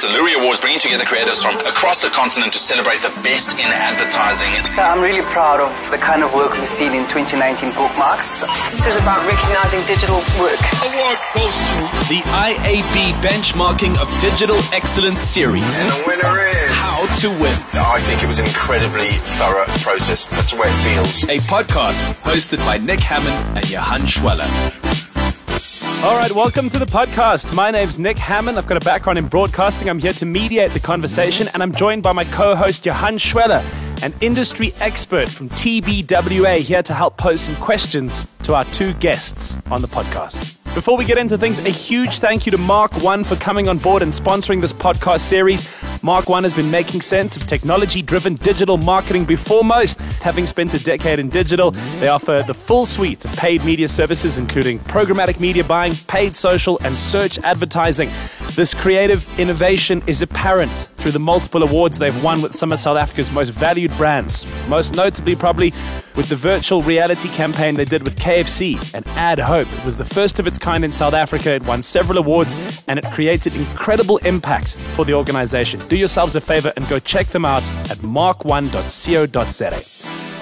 The Loerie Awards bringing together creatives from across the continent to celebrate the best in advertising. I'm really proud of the kind of work we've seen in 2019 bookmarks. This is about recognizing digital work. Award goes to the IAB Benchmarking of Digital Excellence Series. And the winner is How to Win. Oh, I think it was an incredibly thorough process. That's the way it feels. A podcast hosted by Nick Hammond and Johan Schweller. All right, welcome to the podcast. My name's Nick Hammond. I've got a background in broadcasting. I'm here to mediate the conversation, and I'm joined by my co host, Johan Schweller, an industry expert from TBWA, here to help pose some questions to our two guests on the podcast. Before we get into things, a huge thank you to Mark One for coming on board and sponsoring this podcast series. Mark One has been making sense of technology driven digital marketing before most. Having spent a decade in digital, they offer the full suite of paid media services, including programmatic media buying, paid social, and search advertising. This creative innovation is apparent through the multiple awards they've won with some of South Africa's most valued brands. Most notably, probably with the virtual reality campaign they did with KFC and Add Hope. It was the first of its kind in South Africa. It won several awards and it created incredible impact for the organization. Do yourselves a favor and go check them out at mark1.co.za.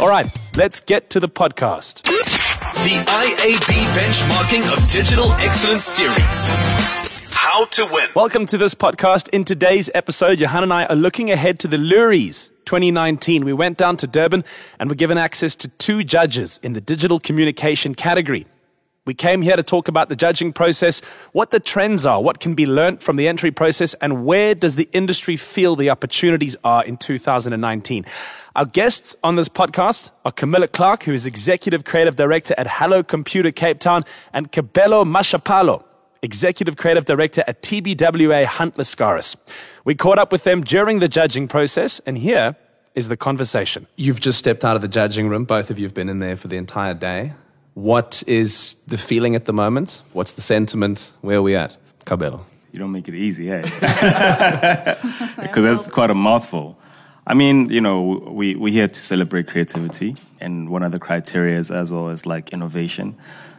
All right, let's get to the podcast. The IAB Benchmarking of Digital Excellence Series. How to Win. Welcome to this podcast. In today's episode, Johan and I are looking ahead to the Loeries 2019. We went down to Durban and were given access to two judges in the digital communication category. We came here to talk about the judging process, what the trends are, what can be learnt from the entry process, and where does the industry feel the opportunities are in 2019. Our guests on this podcast are Camilla Clark, who is Executive Creative Director at Hello Computer Cape Town, and Kabelo Moshapalo, Executive Creative Director at TBWA Hunt Lascaris. We caught up with them during the judging process, and here is the conversation. You've just stepped out of the judging room. Both of you have been in there for the entire day. What is the feeling at the moment? What's the sentiment? Where are we at? Kabelo. You don't make it easy, eh? Because that's quite a mouthful. I mean, you know, we, we're here to celebrate creativity, and one of the criteria is as well as like innovation.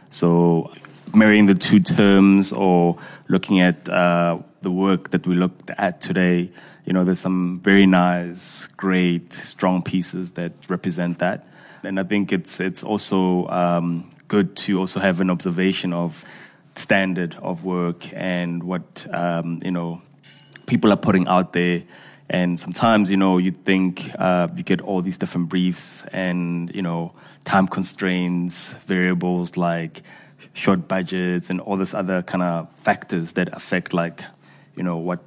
So, marrying the two terms or looking at uh, the work that we looked at today, you know, there's some very nice, great, strong pieces that represent that. And I think it's it's also um, good to also have an observation of standard of work and what um, you know people are putting out there. And sometimes you know you think uh, you get all these different briefs and you know time constraints, variables like short budgets and all this other kind of factors that affect like you know what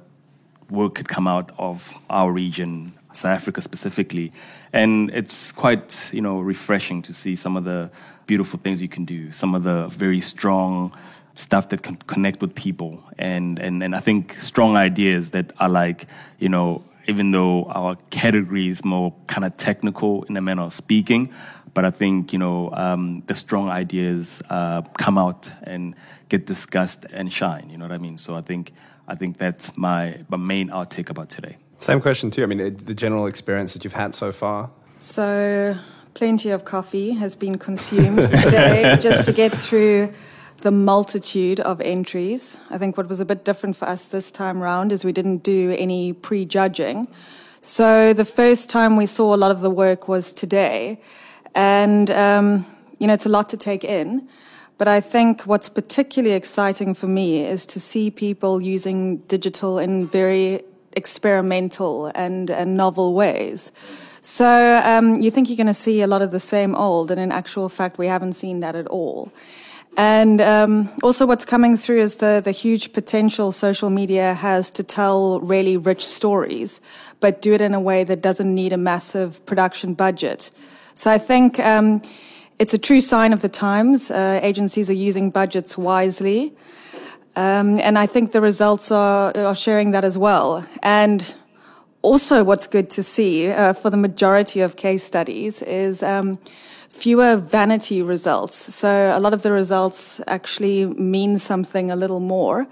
work could come out of our region South Africa specifically. And it's quite, you know, refreshing to see some of the beautiful things you can do, some of the very strong stuff that can connect with people. And, and, and I think strong ideas that are like, you know, even though our category is more kind of technical in a manner of speaking, but I think, you know, um, the strong ideas uh, come out and get discussed and shine, you know what I mean? So I think, I think that's my, my main outtake about today. Same question too. I mean, the general experience that you've had so far. So, plenty of coffee has been consumed today just to get through the multitude of entries. I think what was a bit different for us this time round is we didn't do any pre-judging. So the first time we saw a lot of the work was today, and um, you know it's a lot to take in. But I think what's particularly exciting for me is to see people using digital in very experimental and, and novel ways. So um, you think you're going to see a lot of the same old, and in actual fact, we haven't seen that at all. And um, also, what's coming through is the, the huge potential social media has to tell really rich stories, but do it in a way that doesn't need a massive production budget. So I think um, it's a true sign of the times. Uh, agencies are using budgets wisely. Um, and I think the results are, are sharing that as well. And also, what's good to see uh, for the majority of case studies is um, fewer vanity results. So, a lot of the results actually mean something a little more.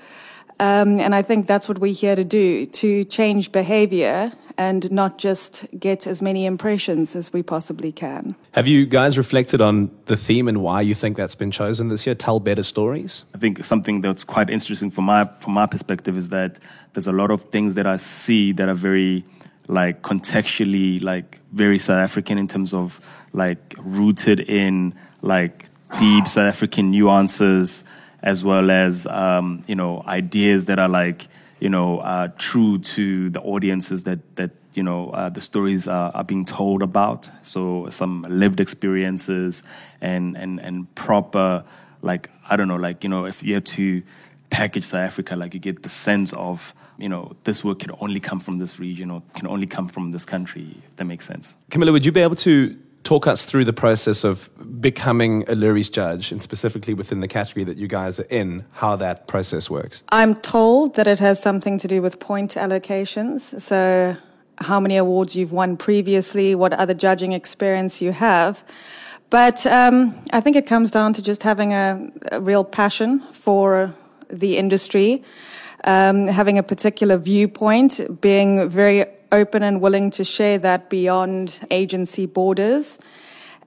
Um, and I think that's what we're here to do to change behavior and not just get as many impressions as we possibly can. Have you guys reflected on the theme and why you think that's been chosen this year? Tell better stories. I think something that's quite interesting from my from my perspective is that there's a lot of things that I see that are very like contextually like very South African in terms of like rooted in like deep South African nuances as well as um, you know ideas that are like you know uh, true to the audiences that that you know uh, the stories are, are being told about. So some lived experiences and and and proper like I don't know like you know if you had to package South Africa like you get the sense of you know this work can only come from this region or can only come from this country. If that makes sense. Camilla, would you be able to talk us through the process of becoming a Loeries judge and specifically within the category that you guys are in, how that process works? I'm told that it has something to do with point allocations. So, how many awards you've won previously, what other judging experience you have. But um, I think it comes down to just having a, a real passion for the industry, um, having a particular viewpoint, being very open and willing to share that beyond agency borders.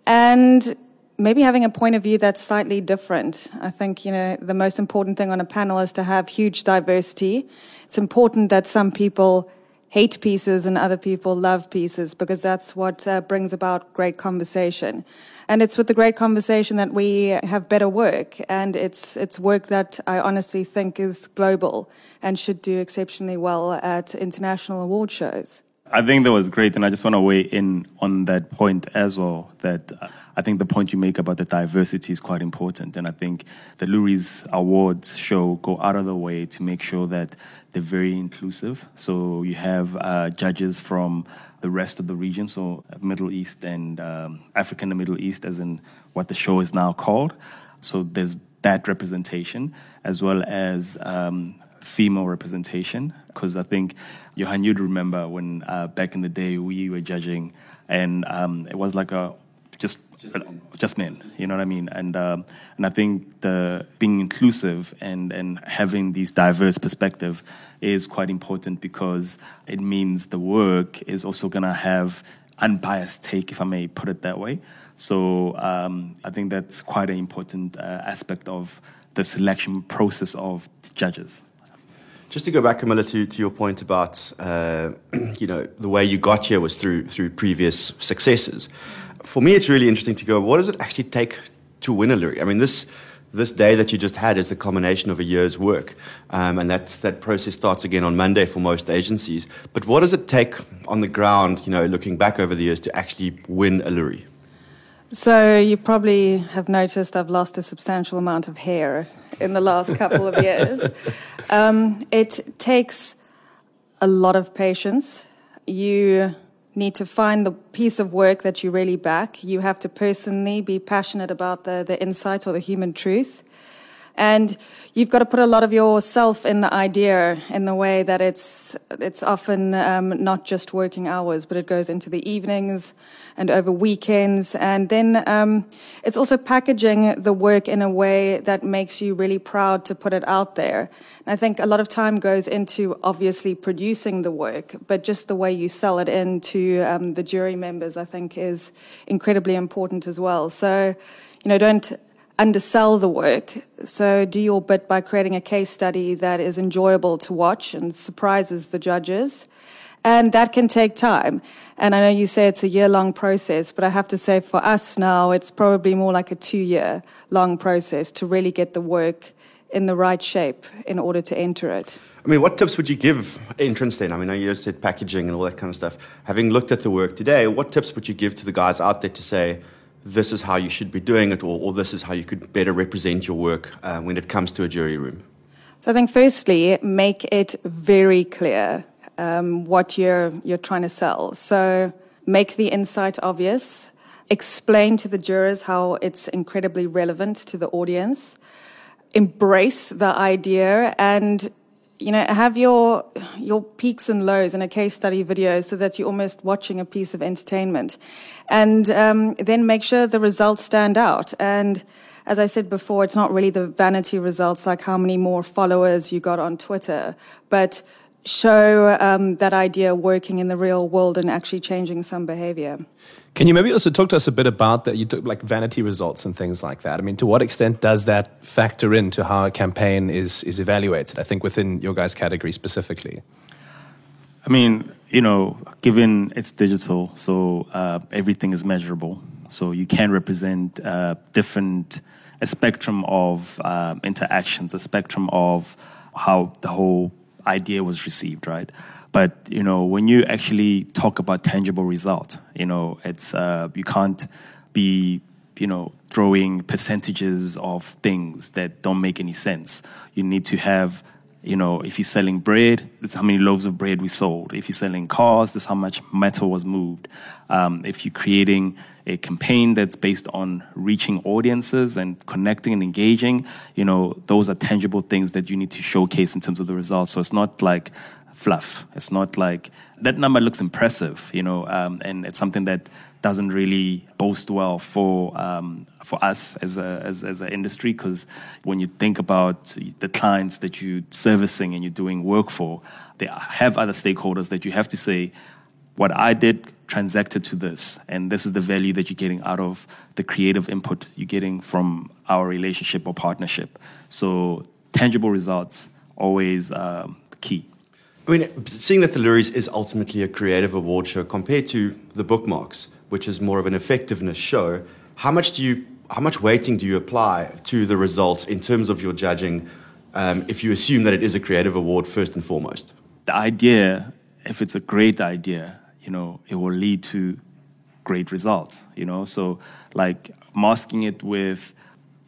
And maybe having a point of view that's slightly different. I think, you know, the most important thing on a panel is to have huge diversity. It's important that some people hate pieces and other people love pieces because that's what uh, brings about great conversation. And it's with the great conversation that we have better work. And it's, it's work that I honestly think is global and should do exceptionally well at international award shows. I think that was great, and I just want to weigh in on that point as well. That uh, I think the point you make about the diversity is quite important, and I think the Loeries Awards show go out of the way to make sure that they're very inclusive. So you have uh, judges from the rest of the region, so Middle East and um, Africa and the Middle East, as in what the show is now called. So there's that representation, as well as um, female representation because I think Johan, you'd remember when uh, back in the day we were judging, and um, it was like a just just men. just men. You know what I mean? And um, and I think the being inclusive and and having these diverse perspective is quite important because it means the work is also gonna have unbiased take, if I may put it that way. So um, I think that's quite an important uh, aspect of the selection process of judges. Just to go back, Camilla, to, to your point about, uh, you know, the way you got here was through, through previous successes. For me, it's really interesting to go, what does it actually take to win a Loerie? I mean, this, this day that you just had is the culmination of a year's work. Um, and that, that process starts again on Monday for most agencies. But what does it take on the ground, you know, looking back over the years to actually win a Loerie? So you probably have noticed I've lost a substantial amount of hair in the last couple of years. Um, it takes a lot of patience. You need to find the piece of work that you really back. You have to personally be passionate about the, the insight or the human truth. And you've got to put a lot of yourself in the idea in the way that it's, it's often um, not just working hours, but it goes into the evenings and over weekends. And then um, it's also packaging the work in a way that makes you really proud to put it out there. And I think a lot of time goes into obviously producing the work, but just the way you sell it into um, the jury members, I think, is incredibly important as well. So, you know, don't undersell the work. So do your bit by creating a case study that is enjoyable to watch and surprises the judges. And that can take time. And I know you say it's a year long process, but I have to say for us now, it's probably more like a two year long process to really get the work in the right shape in order to enter it. I mean, what tips would you give entrants then? I mean, you said packaging and all that kind of stuff. Having looked at the work today, what tips would you give to the guys out there to say, this is how you should be doing it, or, or this is how you could better represent your work uh, when it comes to a jury room? So I think firstly, make it very clear um, what you're you're trying to sell. So make the insight obvious. Explain to the jurors how it's incredibly relevant to the audience. Embrace the idea and you know, have your your peaks and lows in a case study video so that you're almost watching a piece of entertainment, and um, then make sure the results stand out. And as I said before, it's not really the vanity results like how many more followers you got on Twitter, but show um, that idea working in the real world and actually changing some behavior. Can you maybe also talk to us a bit about that? You took like vanity results and things like that. I mean, to what extent does that factor into how a campaign is is evaluated? I think within your guys' category specifically. I mean, you know, given it's digital, so uh, everything is measurable. So you can represent uh, different a spectrum of uh, interactions, a spectrum of how the whole idea was received, right? But you know, when you actually talk about tangible result, you know, it's uh, you can't be you know throwing percentages of things that don't make any sense. You need to have you know, if you're selling bread, that's how many loaves of bread we sold. If you're selling cars, that's how much metal was moved. Um, if you're creating a campaign that's based on reaching audiences and connecting and engaging, you know, those are tangible things that you need to showcase in terms of the results. So it's not like fluff. It's not like that number looks impressive, you know, um, and it's something that doesn't really boast well for um, for us as a as, as an industry because when you think about the clients that you're servicing and you're doing work for, they have other stakeholders that you have to say, what I did transacted to this, and this is the value that you're getting out of the creative input you're getting from our relationship or partnership. So tangible results always um, key. I mean, seeing that the Loeries is ultimately a creative award show compared to the bookmarks, which is more of an effectiveness show, how much do you, how much weighting do you apply to the results in terms of your judging? Um, if you assume that it is a creative award first and foremost, the idea, if it's a great idea, you know, it will lead to great results. You know, so like masking it with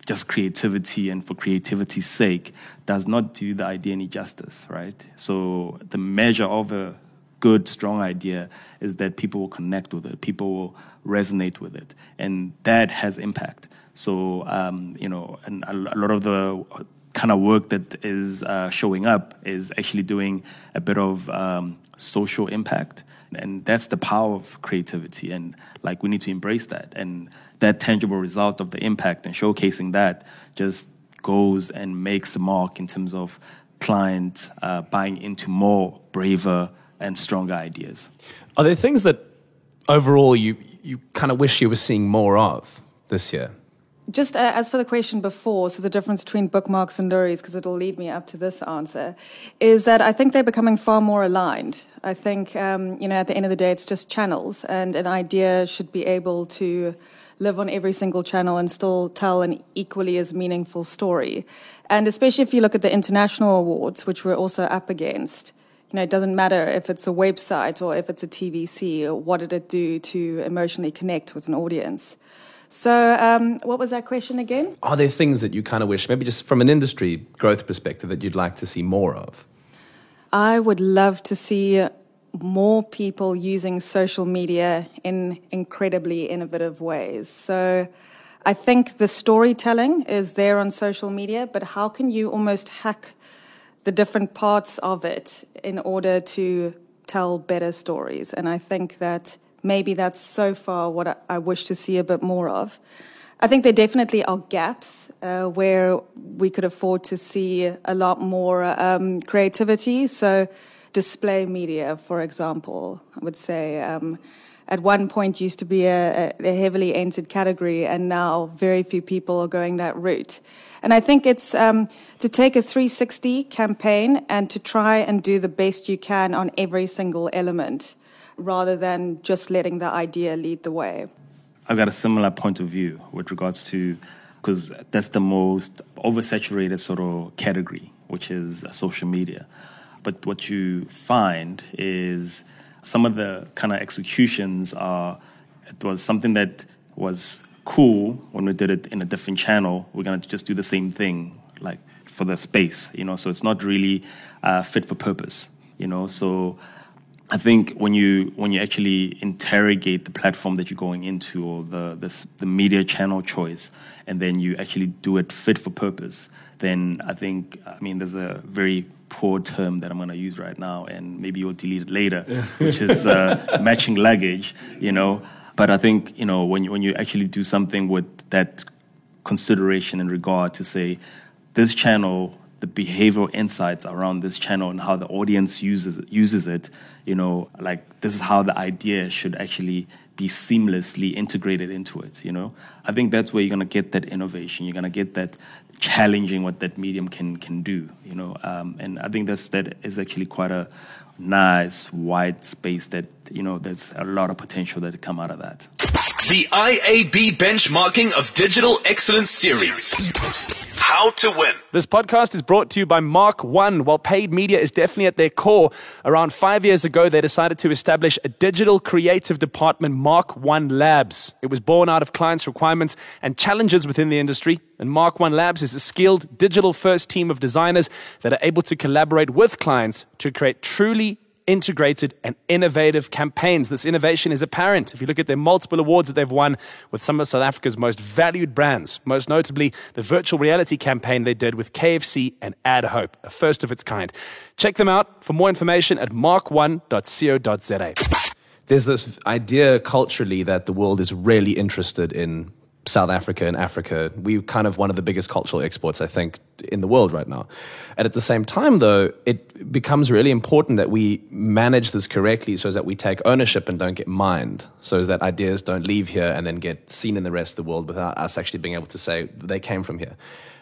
just creativity and for creativity's sake does not do the idea any justice, right? So the measure of a good, strong idea is that people will connect with it, people will resonate with it, and that has impact. So um, you know, and a lot of the kind of work that is uh, showing up is actually doing a bit of um, social impact, and that's the power of creativity. And like we need to embrace that and that tangible result of the impact and showcasing that just goes and makes a mark in terms of clients uh, buying into more braver and stronger ideas. Are there things that overall you, you kind of wish you were seeing more of this year? Just uh, as for the question before, so the difference between bookmarks and Loeries, because it'll lead me up to this answer, is that I think they're becoming far more aligned. I think, um, you know, at the end of the day, it's just channels, and an idea should be able to live on every single channel and still tell an equally as meaningful story. And especially if you look at the international awards, which we're also up against, you know, it doesn't matter if it's a website or if it's a TVC, what did it do to emotionally connect with an audience? So, um, what was that question again? Are there things that you kind of wish, maybe just from an industry growth perspective, that you'd like to see more of? I would love to see more people using social media in incredibly innovative ways. So I think the storytelling is there on social media, but how can you almost hack the different parts of it in order to tell better stories? And I think that maybe that's so far what I, wish to see a bit more of. I think there definitely are gaps uh, where we could afford to see a lot more um, creativity. So display media, for example, I would say. Um, at one point used to be a, a, heavily entered category, and now very few people are going that route. And I think it's um, to take a 360 campaign and to try and do the best you can on every single element, rather than just letting the idea lead the way. I've got a similar point of view with regards to because that's the most oversaturated sort of category, which is social media. But what you find is some of the kind of executions are, it was something that was cool when we did it in a different channel. We're going to just do the same thing, like for the space, you know, so it's not really uh, fit for purpose, you know, so I think when you when you actually interrogate the platform that you're going into or the, the the, media channel choice, and then you actually do it fit for purpose, then I think I mean there's a very poor term that I'm going to use right now, and maybe you'll delete it later, which is uh, matching luggage, you know. But I think you know when you, when you actually do something with that consideration and regard to say this channel the behavioral insights around this channel and how the audience uses uses it. You know, like this is how the idea should actually be seamlessly integrated into it. You know, I think that's where you're gonna get that innovation. You're gonna get that challenging what that medium can can do. You know, um, and I think that's that is actually quite a nice wide space that you know there's a lot of potential that come out of that. The IAB benchmarking of digital excellence series. How to win. This podcast is brought to you by Mark One. While paid media is definitely at their core, around five years ago, they decided to establish a digital creative department, Mark One Labs. It was born out of clients' requirements and challenges within the industry. And Mark One Labs is a skilled digital first team of designers that are able to collaborate with clients to create truly integrated and innovative campaigns. This innovation is apparent if you look at their multiple awards that they've won with some of South Africa's most valued brands, most notably the virtual reality campaign they did with KFC and Add Hope, a first of its kind. Check them out for more information at mark1.co.za. There's this idea culturally that the world is really interested in South Africa and Africa. We're kind of one of the biggest cultural exports, I think, in the world right now. And at the same time, though, it becomes really important that we manage this correctly so that we take ownership and don't get mined, so that ideas don't leave here and then get seen in the rest of the world without us actually being able to say they came from here.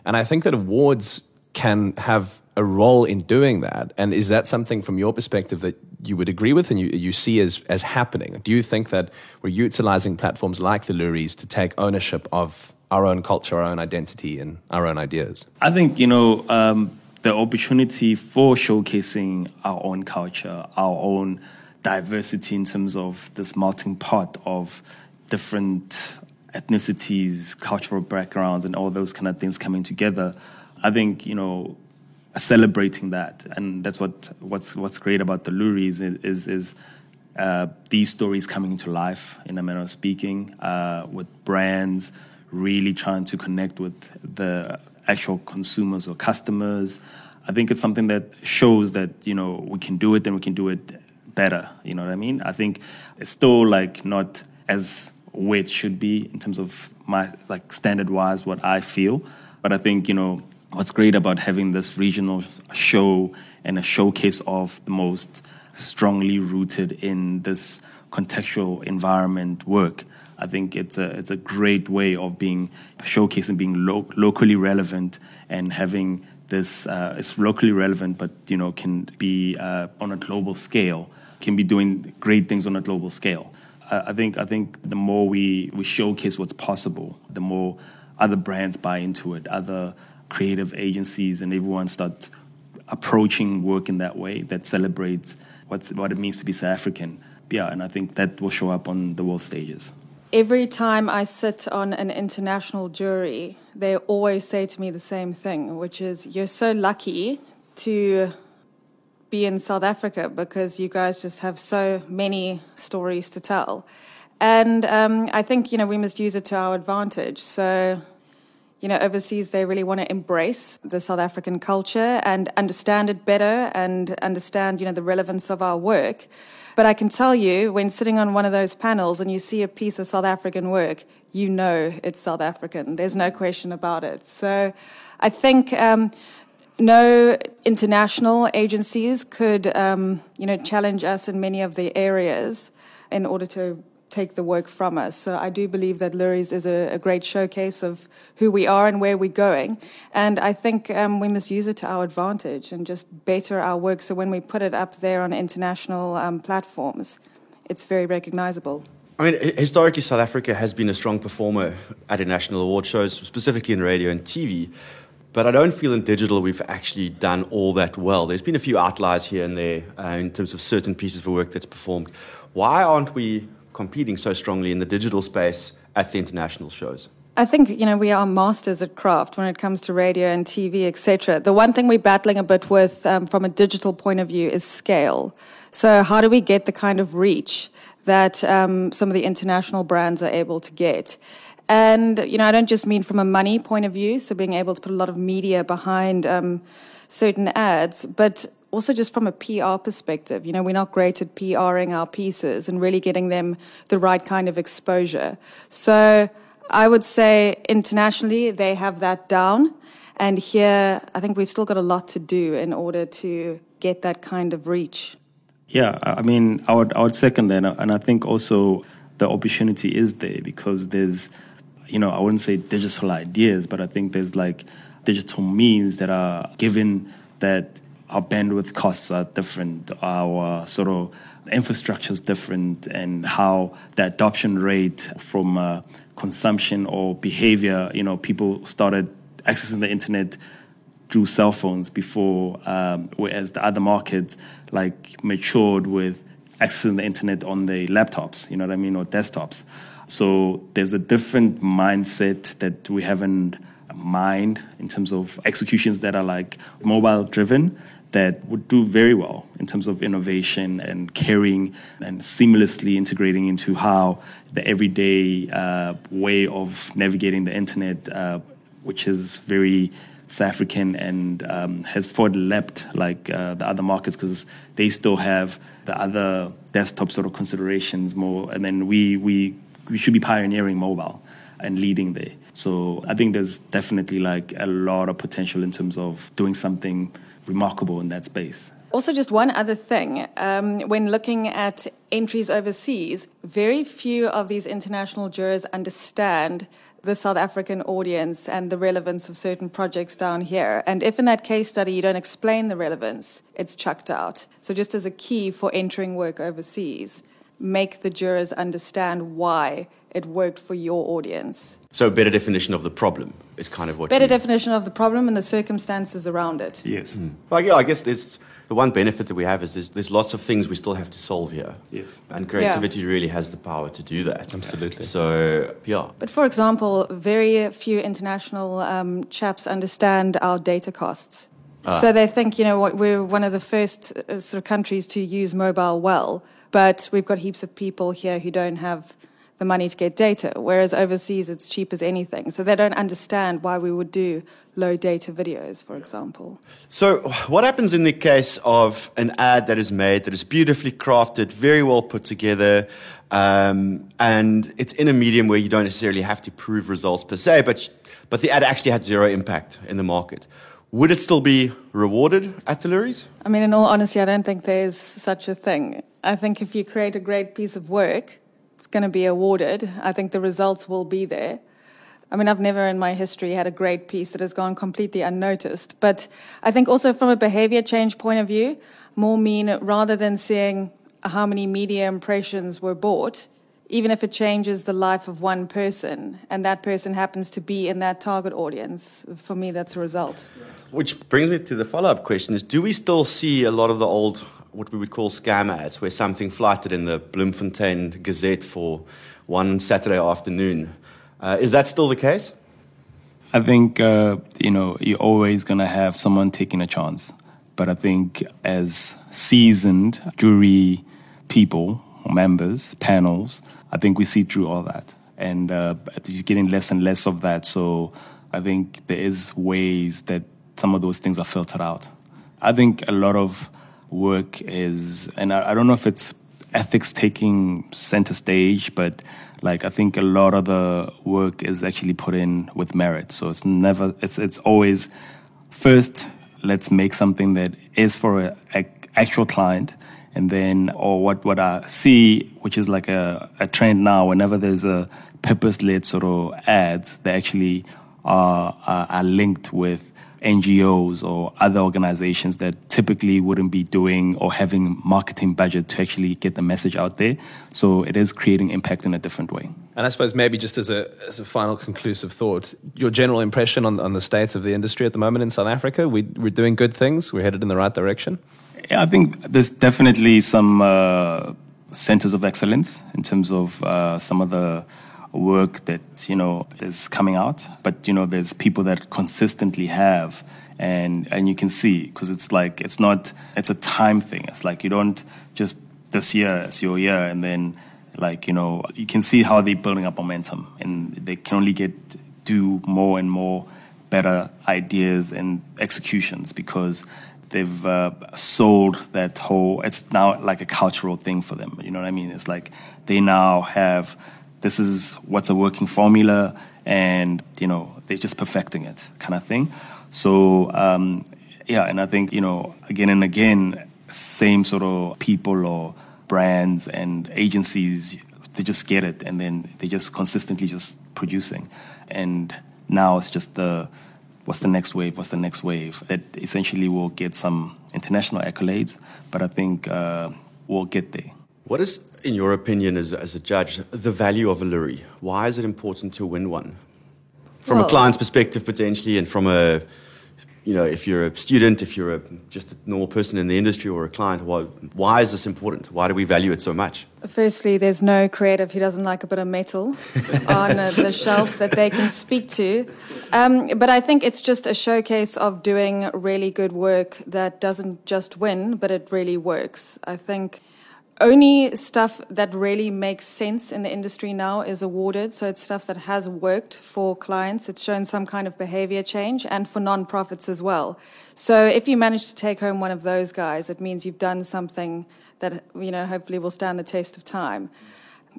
And I think that awards can have a role in doing that. And is that something from your perspective that you would agree with and you, you see as, as happening? Do you think that we're utilizing platforms like the Loeries to take ownership of our own culture, our own identity, and our own ideas? I think, you know, um, the opportunity for showcasing our own culture, our own diversity in terms of this melting pot of different ethnicities, cultural backgrounds, and all those kind of things coming together. I think, you know, celebrating that, and that's what what's what's great about the Loeries is is, is uh, these stories coming to life in a manner of speaking, uh, with brands really trying to connect with the actual consumers or customers. I think it's something that shows that you know we can do it and we can do it better. You know what I mean? I think it's still like not as where it should be in terms of my like standard wise what I feel, but I think you know what's great about having this regional show and a showcase of the most strongly rooted in this contextual environment work. I think it's a it's a great way of being showcasing being lo- locally relevant and having this uh, it's locally relevant, but you know can be uh, on a global scale, can be doing great things on a global scale. Uh, I think I think the more we we showcase what's possible, the more other brands buy into it, other creative agencies and everyone start approaching work in that way that celebrates what's, what it means to be South African. Yeah, and I think that will show up on the world stages. Every time I sit on an international jury, they always say to me the same thing, which is, You're so lucky to be in South Africa because you guys just have so many stories to tell. And um, I think, you know, we must use it to our advantage. So you know, overseas they really want to embrace the South African culture and understand it better and understand, you know, the relevance of our work. But I can tell you, when sitting on one of those panels and you see a piece of South African work, you know it's South African. There's no question about it. So I think um, no international agencies could, um, you know, challenge us in many of the areas in order to take the work from us. So I do believe that Loeries is a, a, great showcase of who we are and where we're going. And I think um, we must use it to our advantage and just better our work. So when we put it up there on international um, platforms, it's very recognizable. I mean, historically, South Africa has been a strong performer at international award shows, specifically in radio and TV. But I don't feel in digital we've actually done all that well. There's been a few outliers here and there uh, in terms of certain pieces of work that's performed. Why aren't we competing so strongly in the digital space at the international shows? I think you know we are masters at craft when it comes to radio and TV, etc. The one thing we're battling a bit with um, from a digital point of view is scale. So how do we get the kind of reach that um, some of the international brands are able to get? And you know, I don't just mean from a money point of view, so being able to put a lot of media behind um, certain ads, but also just from a PR perspective, you know, we're not great at PRing our pieces and really getting them the right kind of exposure. So I would say internationally they have that down. And here, I think we've still got a lot to do in order to get that kind of reach. Yeah, I mean, I would I would second that, and I think also the opportunity is there because there's, you know, I wouldn't say digital ideas, but I think there's like digital means that are given that our bandwidth costs are different, our sort of infrastructure is different, and how the adoption rate from uh, consumption or behavior, you know, people started accessing the internet through cell phones before, um, whereas the other markets like matured with accessing the internet on their laptops, you know what I mean, or desktops. So there's a different mindset that we haven't mind in terms of executions that are like mobile driven that would do very well in terms of innovation and caring and seamlessly integrating into how the everyday uh, way of navigating the internet, uh, which is very South African and um, has forward leapt like uh, the other markets because they still have the other desktop sort of considerations more, and then we we we should be pioneering mobile and leading there. So I think there's definitely like a lot of potential in terms of doing something remarkable in that space. Also, just one other thing. Um, when looking at entries overseas, very few of these international jurors understand the South African audience and the relevance of certain projects down here. And if in that case study you don't explain the relevance, it's chucked out. So, just as a key for entering work overseas, make the jurors understand why it worked for your audience. So, better definition of the problem is kind of what. Better definition of the problem and the circumstances around it. Yes. Mm. Well, yeah, I guess there's the one benefit that we have is there's, there's lots of things we still have to solve here. Yes. And creativity yeah. really has the power to do that. Absolutely. So, yeah. But for example, very few international um, chaps understand our data costs. Ah. So they think, you know, we're one of the first uh, sort of countries to use mobile well, but we've got heaps of people here who don't have the money to get data, whereas overseas it's cheap as anything. So they don't understand why we would do low data videos, for example. So, what happens in the case of an ad that is made that is beautifully crafted, very well put together, um, and it's in a medium where you don't necessarily have to prove results per se, but, but the ad actually had zero impact in the market? Would it still be rewarded at the Loeries? I mean, in all honesty, I don't think there's such a thing. I think if you create a great piece of work, it's going to be awarded. I think the results will be there. I mean, I've never in my history had a great piece that has gone completely unnoticed. But I think also from a behavior change point of view, more mean rather than seeing how many media impressions were bought, even if it changes the life of one person and that person happens to be in that target audience, for me, that's a result. Which brings me to the follow up question is do we still see a lot of the old what we would call scam ads, where something flighted in the Bloemfontein Gazette for one Saturday afternoon. Uh, is that still the case? I think uh, you know you're always gonna have someone taking a chance, but I think as seasoned jury people, members, panels, I think we see through all that, and uh, you're getting less and less of that. So I think there is ways that some of those things are filtered out. I think a lot of work is, and I, I don't know if it's ethics taking center stage, but like I think a lot of the work is actually put in with merit. So it's never, it's it's always first let's make something that is for a, a actual client, and then or what what I see, which is like a, a trend now. Whenever there's a purpose-led sort of ads, they actually are, are, are linked with NGOs or other organizations that typically wouldn't be doing or having marketing budget to actually get the message out there. So it is creating impact in a different way. And I suppose maybe just as a, as a final conclusive thought, your general impression on, on the state of the industry at the moment in South Africa, we, we're doing good things, we're headed in the right direction? Yeah, I think there's definitely some uh, centers of excellence in terms of uh, some of the work that you know is coming out but you know there's people that consistently have and and you can see because it's like it's not it's a time thing. It's like you don't just this year it's your year and then like you know you can see how they're building up momentum and they can only get do more and more better ideas and executions because they've uh, sold that whole it's now like a cultural thing for them you know what i mean? It's like they now have this is what's a working formula and you know they're just perfecting it kind of thing So, um, yeah, and I think, you know, again and again, same sort of people or brands and agencies, they just get it and then they just consistently just producing. And now it's just the what's the next wave, what's the next wave that essentially will get some international accolades, but I think uh, we'll get there. What is, in your opinion, as, as a judge, the value of a Loerie? Why is it important to win one? From well, a client's perspective, potentially, and from a you know, if you're a student, if you're a, just a normal person in the industry or a client, why, why is this important? Why do we value it so much? Firstly, there's no creative who doesn't like a bit of metal on uh, the shelf that they can speak to. Um, but I think it's just a showcase of doing really good work that doesn't just win, but it really works. I think only stuff that really makes sense in the industry now is awarded. So it's stuff that has worked for clients. It's shown some kind of behavior change and for nonprofits as well. So if you manage to take home one of those guys, it means you've done something that, you know, hopefully will stand the test of time.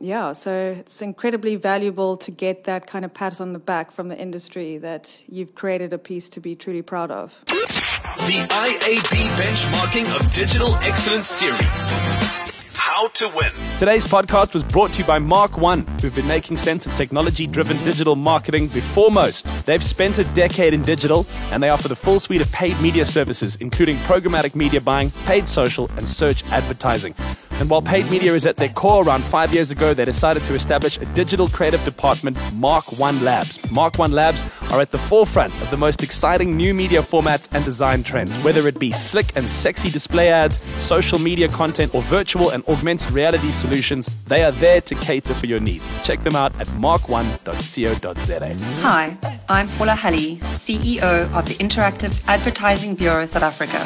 Yeah, so it's incredibly valuable to get that kind of pat on the back from the industry that you've created a piece to be truly proud of. The IAB Benchmarking of Digital Excellence Series. How to Win. Today's podcast was brought to you by Mark One, who've been making sense of technology driven digital marketing before most. They've spent a decade in digital and they offer the full suite of paid media services, including programmatic media buying, paid social, and search advertising. And while paid media is at their core, around five years ago, they decided to establish a digital creative department, Mark One Labs. Mark One Labs are at the forefront of the most exciting new media formats and design trends, whether it be slick and sexy display ads, social media content, or virtual and augmented reality solutions. They are there to cater for your needs. Check them out at mark1.co.za. Hi, I'm Paula Hulley, CEO of the Interactive Advertising Bureau South Africa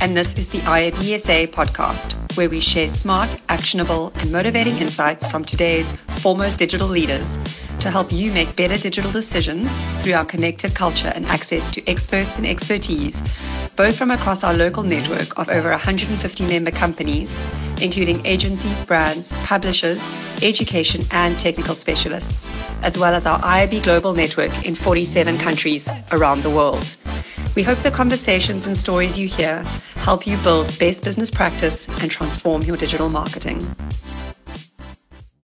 and this is the IABSA podcast, where we share smart, actionable, and motivating insights from today's foremost digital leaders to help you make better digital decisions through our connected culture and access to experts and expertise, both from across our local network of over 150 member companies, including agencies, brands, publishers, education, and technical specialists, as well as our IAB Global Network in 47 countries around the world. We hope the conversations and stories you hear help you build best business practice and transform your digital marketing.